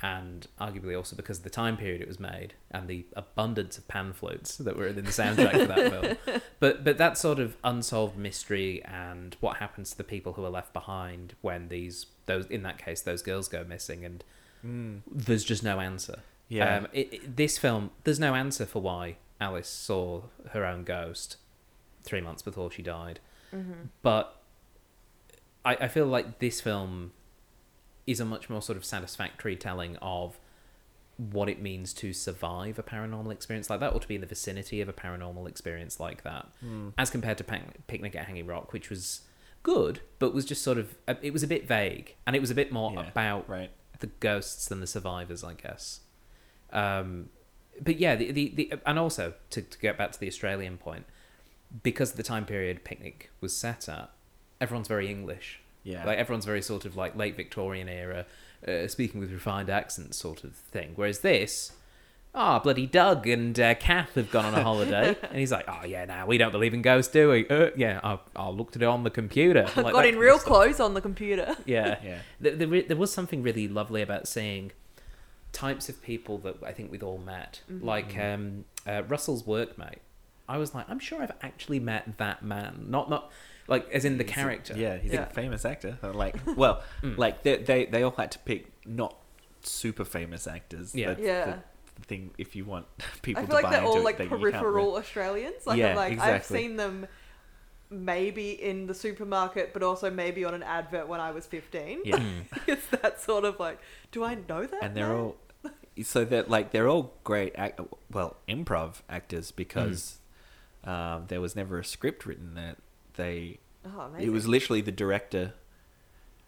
and arguably also because of the time period it was made and the abundance of pan flutes that were in the soundtrack for that film. [LAUGHS] But but that sort of unsolved mystery and what happens to the people who are left behind when these those in that case those girls go missing and Mm. there's just no answer. Yeah. Um, it, it- this film, there's no answer for why Alice saw her own ghost three months before she died. Mm-hmm. But I, I feel like this film is a much more sort of satisfactory telling of what it means to survive a paranormal experience like that or to be in the vicinity of a paranormal experience like that Mm. as compared to Pan- Picnic at Hanging Rock, which was good, but was just sort of, uh, it was a bit vague and it was a bit more Yeah, about right. the ghosts than the survivors, I guess. Um, but yeah, the, the, the and also to, to get back to the Australian point, because of the time period Picnic was set at, everyone's very English. Yeah. Like everyone's very sort of like late Victorian era, uh, speaking with refined accents sort of thing. Whereas this, ah, bloody Doug and uh, Kath have gone on a holiday, [LAUGHS] and he's like, oh yeah, now we don't believe in ghosts, do we? Uh, yeah, I, I looked at it on the computer. [LAUGHS] Like got in real close on the computer. [LAUGHS] Yeah, Yeah. there, there, there was something really lovely about seeing types of people that I think we'd all met, Mhm. like um, uh, Russell's workmate. I was like, I'm sure I've actually met that man, not not like as in the He's a- character. yeah, he's Yeah. a famous actor. [LAUGHS] Like, well, Mm. like they, they they all had to pick not super famous actors. Yeah. That's Yeah. The, the thing if you want [LAUGHS] people I to feel like buy they're all like that you peripheral Australians. Like, Yeah, I'm like I've seen them maybe in the supermarket, but also maybe on an advert when I was 15. Yeah. Mm. [LAUGHS] it's that sort of like, do I know that? and they're man? all so that like they're all great act- well improv actors because Hmm. um, there was never a script written that they Oh, it was literally the director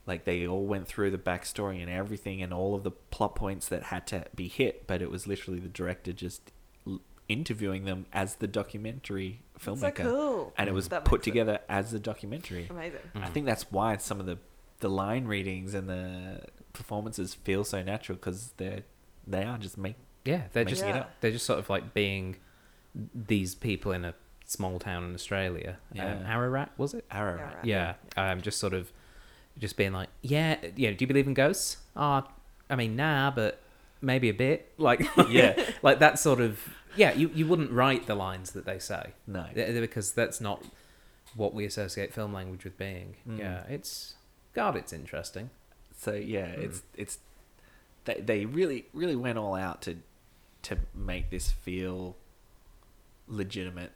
like they all went through the backstory and everything and all of the plot points that had to be hit but it was literally the director just l- interviewing them as the documentary That's so filmmaker cool. and it was That put makes it together as a documentary amazing. I Mm. think that's why some of the the line readings and the performances feel so natural because they're they are just make Yeah, they're making just it Yeah. up. they're just sort of like being these people in a small town in Australia. Yeah. Um, Ararat was it? Ararat. Ararat. Yeah, um, just sort of, just being like, yeah, you know, do you believe in ghosts? Ah, I mean, nah, but maybe a bit. [LAUGHS] Like, Yeah. [LAUGHS] like that sort of. Yeah, you you wouldn't write the lines that they say No. Th- th- because that's not what we associate film language with being. Mm. Yeah, it's God, it's interesting. So yeah, Mm. it's it's they they really really went all out to to make this feel legitimate,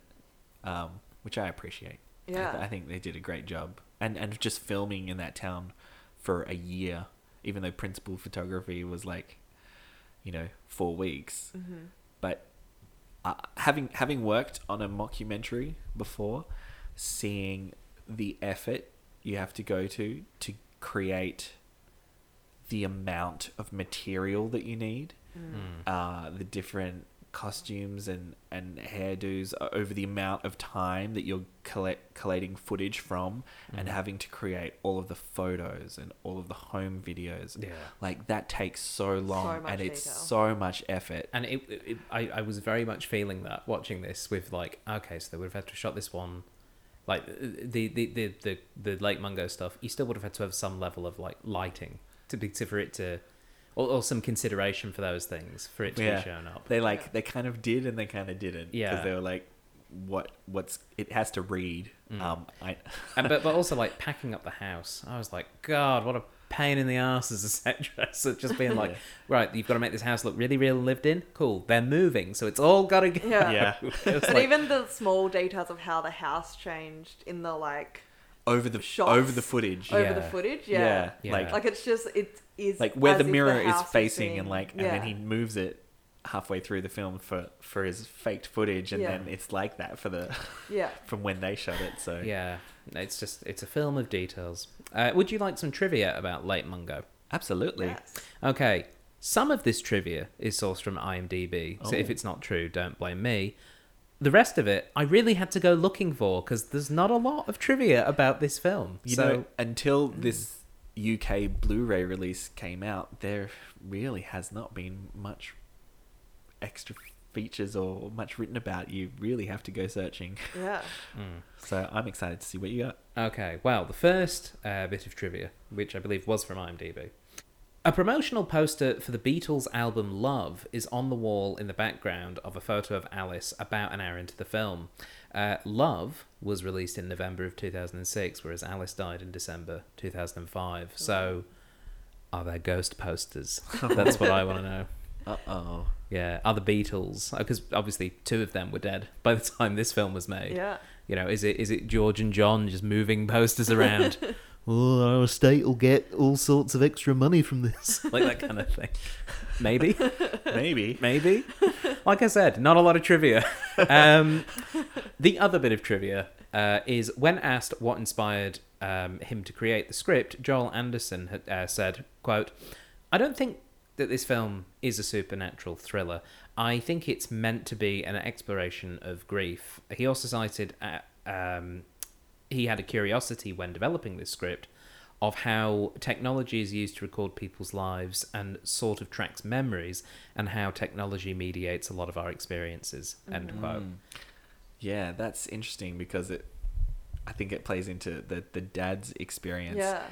um, which I appreciate. I, th- Yeah. I think they did a great job, and and just filming in that town for a year, even though principal photography was like, you know, four weeks. hmm but uh, having having worked on a mockumentary before, seeing the effort you have to go to to create the amount of material that you need, Mm. uh, the different costumes and, and hairdos over the amount of time that you're collect, collating footage from and Mhm. having to create all of the photos and all of the home videos. Yeah. Like that takes so long much and it's detail. so much effort. And it, it, I, I was very much feeling that watching this with like, okay, so they would have had to shot this one, like the the the the, the Lake Mungo stuff. You still would have had to have some level of like lighting to be to, for it to, or, or some consideration for those things for it to Yeah. be shown up. They like Yeah. they kind of did and they kind of didn't. Yeah. because they were like, what what's it has to read. Mm. Um, I and but but [LAUGHS] also like packing up the house. I was like, God, what a pain in the ass as a set [LAUGHS] dresser. Just being like, Yeah. right, you've got to make this house look really real lived in. Cool, they're moving, so it's all got to go. Yeah. Yeah. [LAUGHS] It But like- even the small details of how the house changed in the like over the shots over the footage. over Yeah. the footage. yeah. Yeah. Yeah. like Like it's just it is like where the if mirror is facing being- and like and then he moves it halfway through the film for for his faked footage and Yeah. then it's like that for the yeah. [LAUGHS] from when they shot it so Yeah, it's just it's a film of details. Uh, would you like some trivia about Lake Mungo? absolutely Yes. Okay, some of this trivia is sourced from IMDb, so if Oh. it's not true, don't blame me. The rest of it, I really had to go looking for because there's not a lot of trivia about this film. you so know until this UK Blu-ray release came out there really has not been much extra features or much written about you really have to go searching Yeah. so I'm excited to see what you got Okay, well, the first uh, bit of trivia, which I believe was from IMDb. A promotional poster for the Beatles album Love is on the wall in the background of a photo of Alice about an hour into the film. Uh, Love was released in November of 2006, whereas Alice died in December 2005. So, are there ghost posters? [LAUGHS] That's what I want to know. uh-oh Yeah, are the Beatles? Because obviously two of them were dead [LAUGHS] by the time this film was made. Yeah. You know, is it is it George and John just moving posters around? [LAUGHS] well, our estate will get all sorts of extra money from this, [LAUGHS] like that kind of thing. Maybe, maybe maybe. Like I said, not a lot of trivia. Um, the other bit of trivia uh, is when asked what inspired um, him to create the script, Joel Anderson had uh, said, "quote I don't think that this film is a supernatural thriller. I think it's meant to be an exploration of grief." He also cited uh, um, he had a curiosity when developing this script of how technology is used to record people's lives and sort of tracks memories and how technology mediates a lot of our experiences end quote Mm. Yeah, that's interesting because it. I think it plays into the the dad's experience Yeah.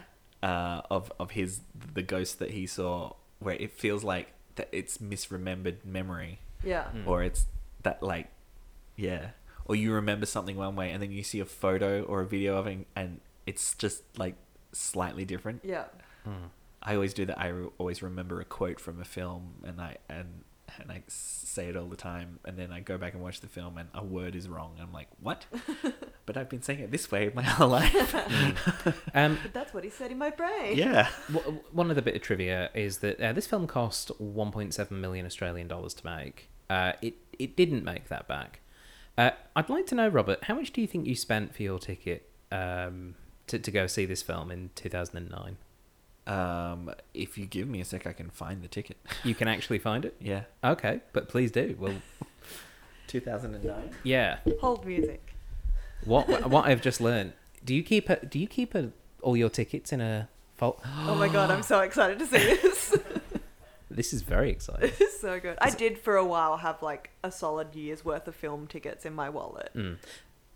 uh, of of his the ghost that he saw, where it feels like that it's misremembered memory, Yeah. Mm. or it's that like, yeah, or you remember something one way and then you see a photo or a video of it and it's just like slightly different. Yeah. Mm. I always do that. I re- always remember a quote from a film, and I and and I s- say it all the time, and then I go back and watch the film, and a word is wrong. I'm like, what? [LAUGHS] but I've been saying it this way my whole life. [LAUGHS] um, But that's what he said in my brain. yeah. [LAUGHS] w- one other bit of trivia is that uh, this film cost 1.7 million Australian dollars to make. Uh, it it didn't make that back. Uh, I'd like to know, Robert, how much do you think you spent for your ticket um, to to go see this film in 2009? Um, if you give me a sec, I can find the ticket. You can actually find it. [LAUGHS] Yeah. Okay, but please do. Well, [LAUGHS] 2009. yeah. Hold music. [LAUGHS] What what I've just learned. Do you keep a, Do you keep a, all your tickets in a vault? [GASPS] Oh my god, I'm so excited to see this. This is very exciting. this [LAUGHS] is so good. I did for a while have like a solid year's worth of film tickets in my wallet. Mm.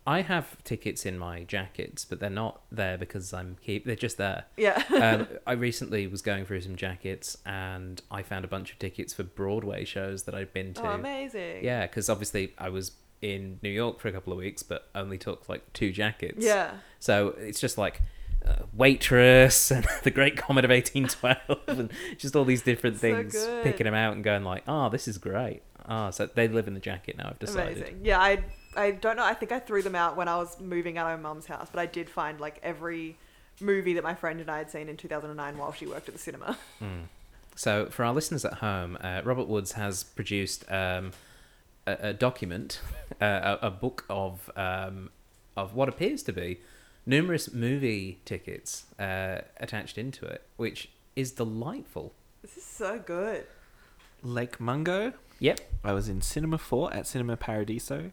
I have tickets in my jackets, but they're not there because I'm keep. They're just there. Yeah. um, [LAUGHS] I recently was going through some jackets and I found a bunch of tickets for Broadway shows that I'd been to. oh, amazing. Yeah, because obviously I was in New York for a couple of weeks, but only took like two jackets. Yeah. So it's just like uh, Waitress and [LAUGHS] The Great Comet of 1812 and just all these different So things, good. picking them out and going like, oh, this is great. Ah, so they live in the jacket now, I've decided. Amazing. Yeah, I I don't know. I think I threw them out when I was moving out of my mum's house, but I did find like every movie that my friend and I had seen in 2009 while she worked at the cinema. Mm. So, for our listeners at home, uh, Robert Woods has produced um, a, a document, [LAUGHS] uh, a, a book of um, of what appears to be numerous movie tickets uh, attached into it, which is delightful. This is so good. Lake Mungo. Yep. I was in Cinema 4 at Cinema Paradiso.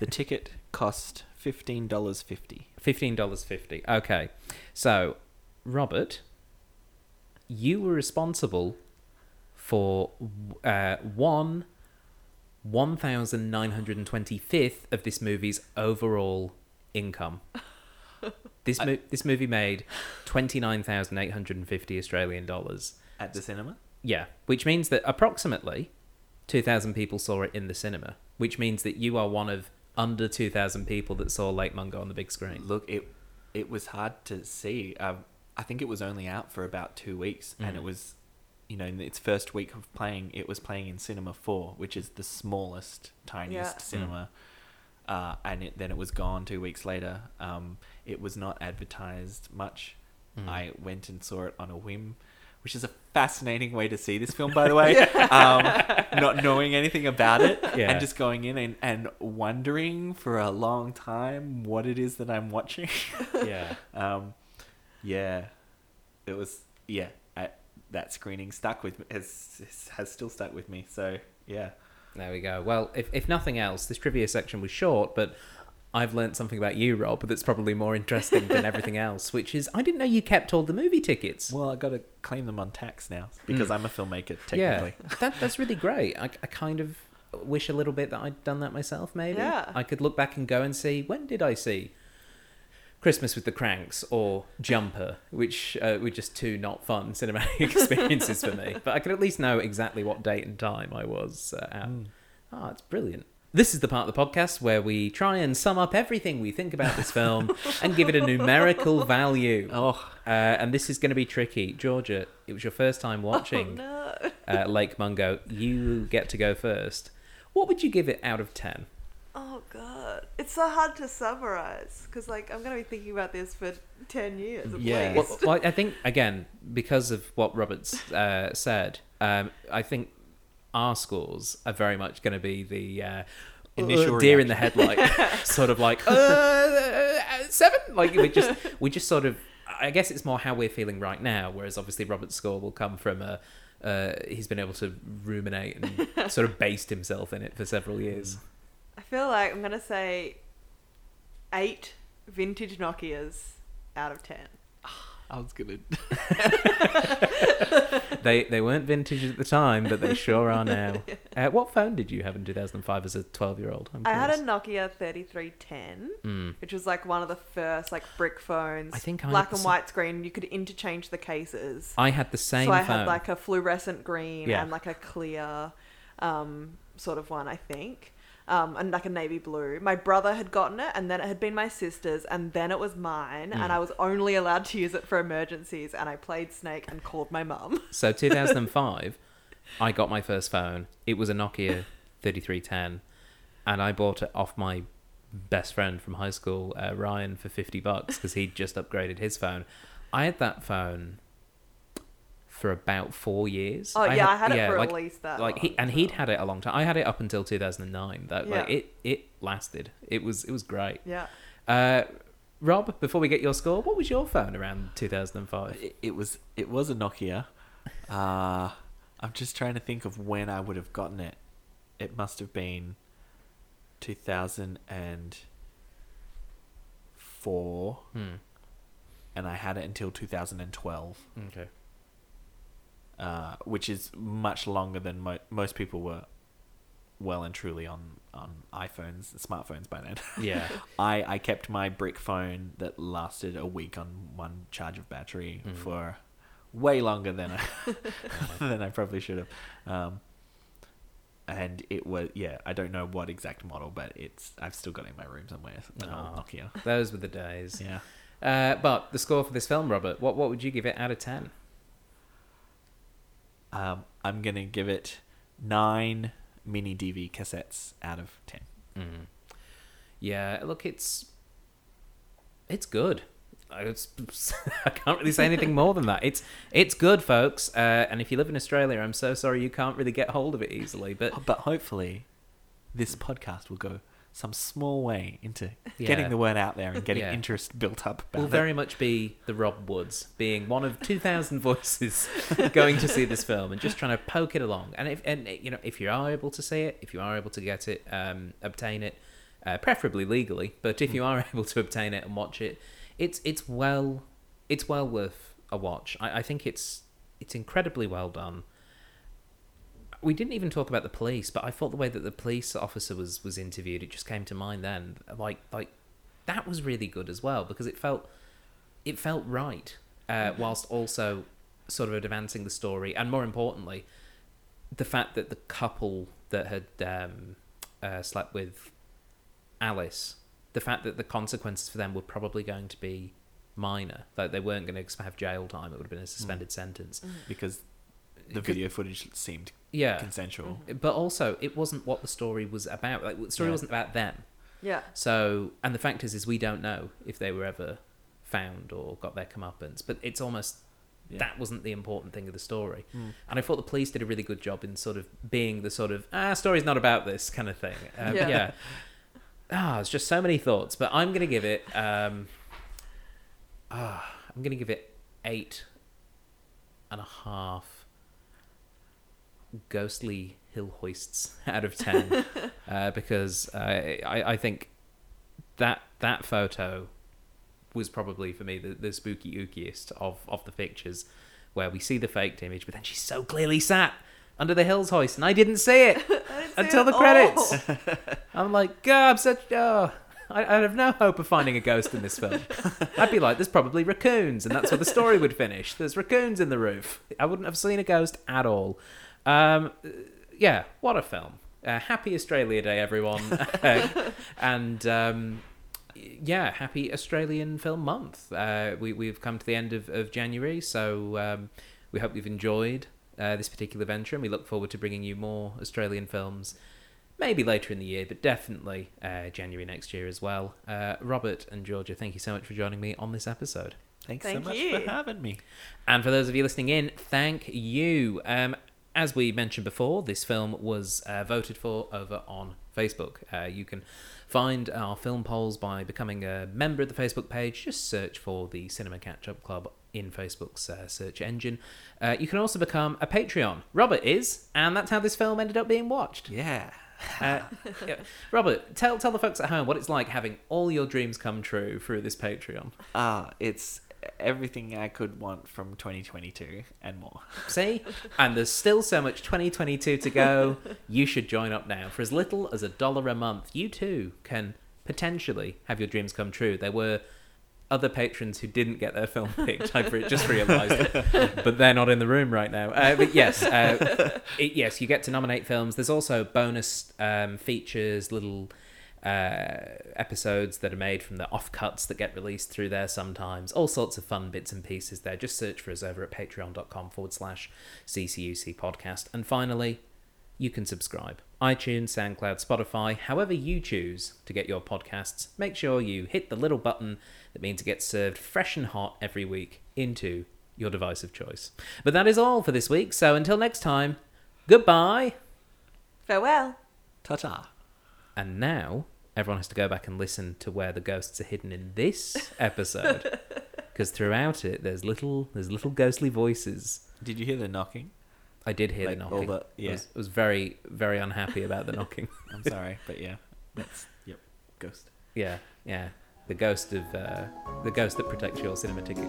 The ticket cost $15.50. Fifteen dollars fifty. Okay, so Robert, you were responsible for uh, one one thousand nine hundred and twenty fifth of this movie's overall income. [LAUGHS] This mo- this movie made twenty nine thousand eight hundred and fifty Australian dollars. At the cinema? Yeah, which means that approximately two thousand people saw it in the cinema. Which means that you are one of under two thousand people that saw Lake Mungo on the big screen. Look, it it was hard to see. Um, I think it was only out for about two weeks, and Mm. it was, you know, in its first week of playing, it was playing in Cinema Four, which is the smallest, tiniest Yeah. cinema. uh, and it, then it was gone two weeks later. Um, it was not advertised much. Mm. I went and saw it on a whim, which is a fascinating way to see this film, by the [LAUGHS] way. um, not knowing anything about it Yeah. and just going in and, and wondering for a long time what it is that I'm watching. [LAUGHS] yeah. um, yeah, it was yeah. I, that screening stuck with me. Has has still stuck with me. So yeah. There we go. Well, if, if nothing else, this trivia section was short, but I've learned something about you, Rob, that's probably more interesting than everything else, which is I didn't know you kept all the movie tickets. Well, I got to claim them on tax now because I'm a filmmaker technically. Yeah, that, that's really great. I, I kind of wish a little bit that I'd done that myself, maybe. Yeah. I could look back and go and see when did I see Christmas with the Cranks or Jumper, which uh, were just two not fun [LAUGHS] cinematic [LAUGHS] experiences for me. But I could at least know exactly what date and time I was uh, at. Ah, it's brilliant. This is the part of the podcast where we try and sum up everything we think about this film and give it a numerical [LAUGHS] value. Oh, Uh, and this is going to be tricky. Georgia, it was your first time watching Oh, no. uh, Lake Mungo. You get to go first. What would you give it out of 10? Oh god, it's so hard to summarize because like I'm gonna be thinking about this for ten years at Yeah. Well, well, I [LAUGHS] think, again, because of what Roberts uh, said, um, I think our scores are very much going to be the uh, Initial uh, deer in the headlight, [LAUGHS] sort of like, uh, uh, seven? Like, we just, we just sort of, I guess it's more how we're feeling right now, whereas obviously Robert's score will come from a. Uh, he's been able to ruminate and [LAUGHS] sort of based himself in it for several years. I feel like I'm gonna say eight vintage Nokia's out of ten. I was gonna. [LAUGHS] [LAUGHS] They they weren't vintage at the time, but they sure are now. [LAUGHS] Uh, what phone did you have in 2005 as a 12 year old? I had a Nokia 3310, Mm. which was like one of the first like brick phones. I think I black had and the white screen. You could interchange the cases. I had the same so I phone. had like a fluorescent green Yeah. and like a clear um, sort of one, I think. Um, and like a navy blue. My brother had gotten it, and then it had been my sister's, and then it was mine, Mm. and I was only allowed to use it for emergencies. And I played Snake and called my mum. [LAUGHS] So 2005, I got my first phone. It was a Nokia 3310, and I bought it off my best friend from high school, uh, Ryan, for 50 bucks because he'd just upgraded his phone. I had that phone for about four years. Oh yeah, I had it for like, at least that. like he and so- he'd had it a long time. I had it up until 2009. That like it it lasted. It was it was great. Yeah. Uh, Rob, before we get your score, what was your phone around 2005? It, it was it was a Nokia. [LAUGHS] Uh, I'm just trying to think of when I would have gotten it. It must have been 2004, Hmm. and I had it until 2012, Okay. Uh, which is much longer than mo- most people were well and truly on on iPhones, smartphones by then. [LAUGHS] Yeah. I, I kept my brick phone that lasted a week on one charge of battery Mhm. for way longer than I [LAUGHS] [LAUGHS] than I probably should have. Um, and it was yeah, I don't know what exact model, but it's I've still got it in my room somewhere. An old Nokia. Those were the days. Yeah. Uh, but the score for this film, Robert, what what would you give it out of ten? Um, I'm gonna give it nine mini DV cassettes out of ten. Mm. Yeah, look, it's it's good. I it's- [LAUGHS] I can't really say anything more than that. It's it's good, folks. Uh, and if you live in Australia, I'm so sorry you can't really get hold of it easily. But But hopefully, this podcast will go some small way into Yeah. getting the word out there and getting Yeah. interest built up. About will very much be the Rob Woods being one of 2,000 [LAUGHS] voices [LAUGHS] going to see this film and just trying to poke it along. And if and you know if you are able to see it, if you are able to get it, um, obtain it, uh, preferably legally, but if you are [LAUGHS] able to obtain it and watch it, it's it's well it's well worth a watch. I, I think it's it's incredibly well done. We didn't even talk about the police, but I thought the way that the police officer was was interviewed, it just came to mind then. Like like that was really good as well because it felt it felt right uh, whilst also sort of advancing the story and more importantly the fact that the couple that had um, uh, slept with alice the fact that the consequences for them were probably going to be minor like they weren't going to have jail time it would have been a suspended sentence. Because the video footage seemed yeah consensual. but also it wasn't what the story was about like the story Yeah. wasn't about them Yeah. So, and the fact is, is we don't know if they were ever found or got their comeuppance. But it's almost Yeah. that wasn't the important thing of the story. Mm. And I thought the police did a really good job in sort of being the sort of ah, story's not about this kind of thing. Um, Yeah. yeah. Ah, it's just so many thoughts, but I'm gonna give it. Um, ah, I'm gonna give it eight and a half ghostly hill hoists [LAUGHS] out of ten [LAUGHS] uh, because uh, I, I think that that photo was probably for me the, the spooky ookiest of, of the pictures where we see the faked image but then she's so clearly sat under the hills hoist and I didn't see it [LAUGHS] didn't see until it the credits. I'm like God I'm such oh I, I have no hope of finding a ghost in this film. I'd be like, there's probably raccoons, and that's where the story would finish. There's raccoons in the roof. I wouldn't have seen a ghost at all. Um, yeah, what a film. Uh, happy Australia Day, everyone. [LAUGHS] and um, yeah, happy Australian Film Month. Uh, we, we've come to the end of, of January, so um, we hope you've enjoyed uh, this particular venture, and we look forward to bringing you more Australian films. Maybe later in the year, but definitely uh, January next year as well. Uh, Robert and Georgia, thank you so much for joining me on this episode. Thanks Thank so much you. for having me. And for those of you listening in, thank you. Um, as we mentioned before, this film was uh, voted for over on Facebook. Uh, you can find our film polls by becoming a member of the Facebook page. Just search for the Cinema Catch Up Club in Facebook's uh, search engine. Uh, you can also become a Patreon. Robert is, and that's how this film ended up being watched. Yeah. Uh, yeah. Robert, tell tell the folks at home what it's like having all your dreams come true through this Patreon. Ah, it's everything I could want from 2022 and more. [LAUGHS] See? [LAUGHS] And there's still so much 2022 to go. [LAUGHS] You should join up now. For as little as a dollar a month, you too can potentially have your dreams come true. There were other patrons who didn't get their film picked. I've just realised it. But they're not in the room right now. Uh, but yes, uh, it, yes, you get to nominate films. There's also bonus um, features, little uh, episodes that are made from the offcuts that get released through there sometimes. All sorts of fun bits and pieces there. Just search for us over at patreon.com forward slash CCUC podcast. And finally, you can subscribe. iTunes, SoundCloud, Spotify, however you choose to get your podcasts, make sure you hit the little button that means it gets served fresh and hot every week into your device of choice. But that is all for this week, so until next time, goodbye! Farewell. Ta ta. And now everyone has to go back and listen to where the ghosts are hidden in this episode. [LAUGHS] Because throughout it, there's little, there's little ghostly voices. Did you hear the knocking? I did hear Like, the all knocking. the- I yeah. was, was very, very unhappy about the knocking. [LAUGHS] I'm sorry, but yeah. That's yep. Ghost. Yeah, yeah. The ghost of uh, the ghost that protects your cinema ticket.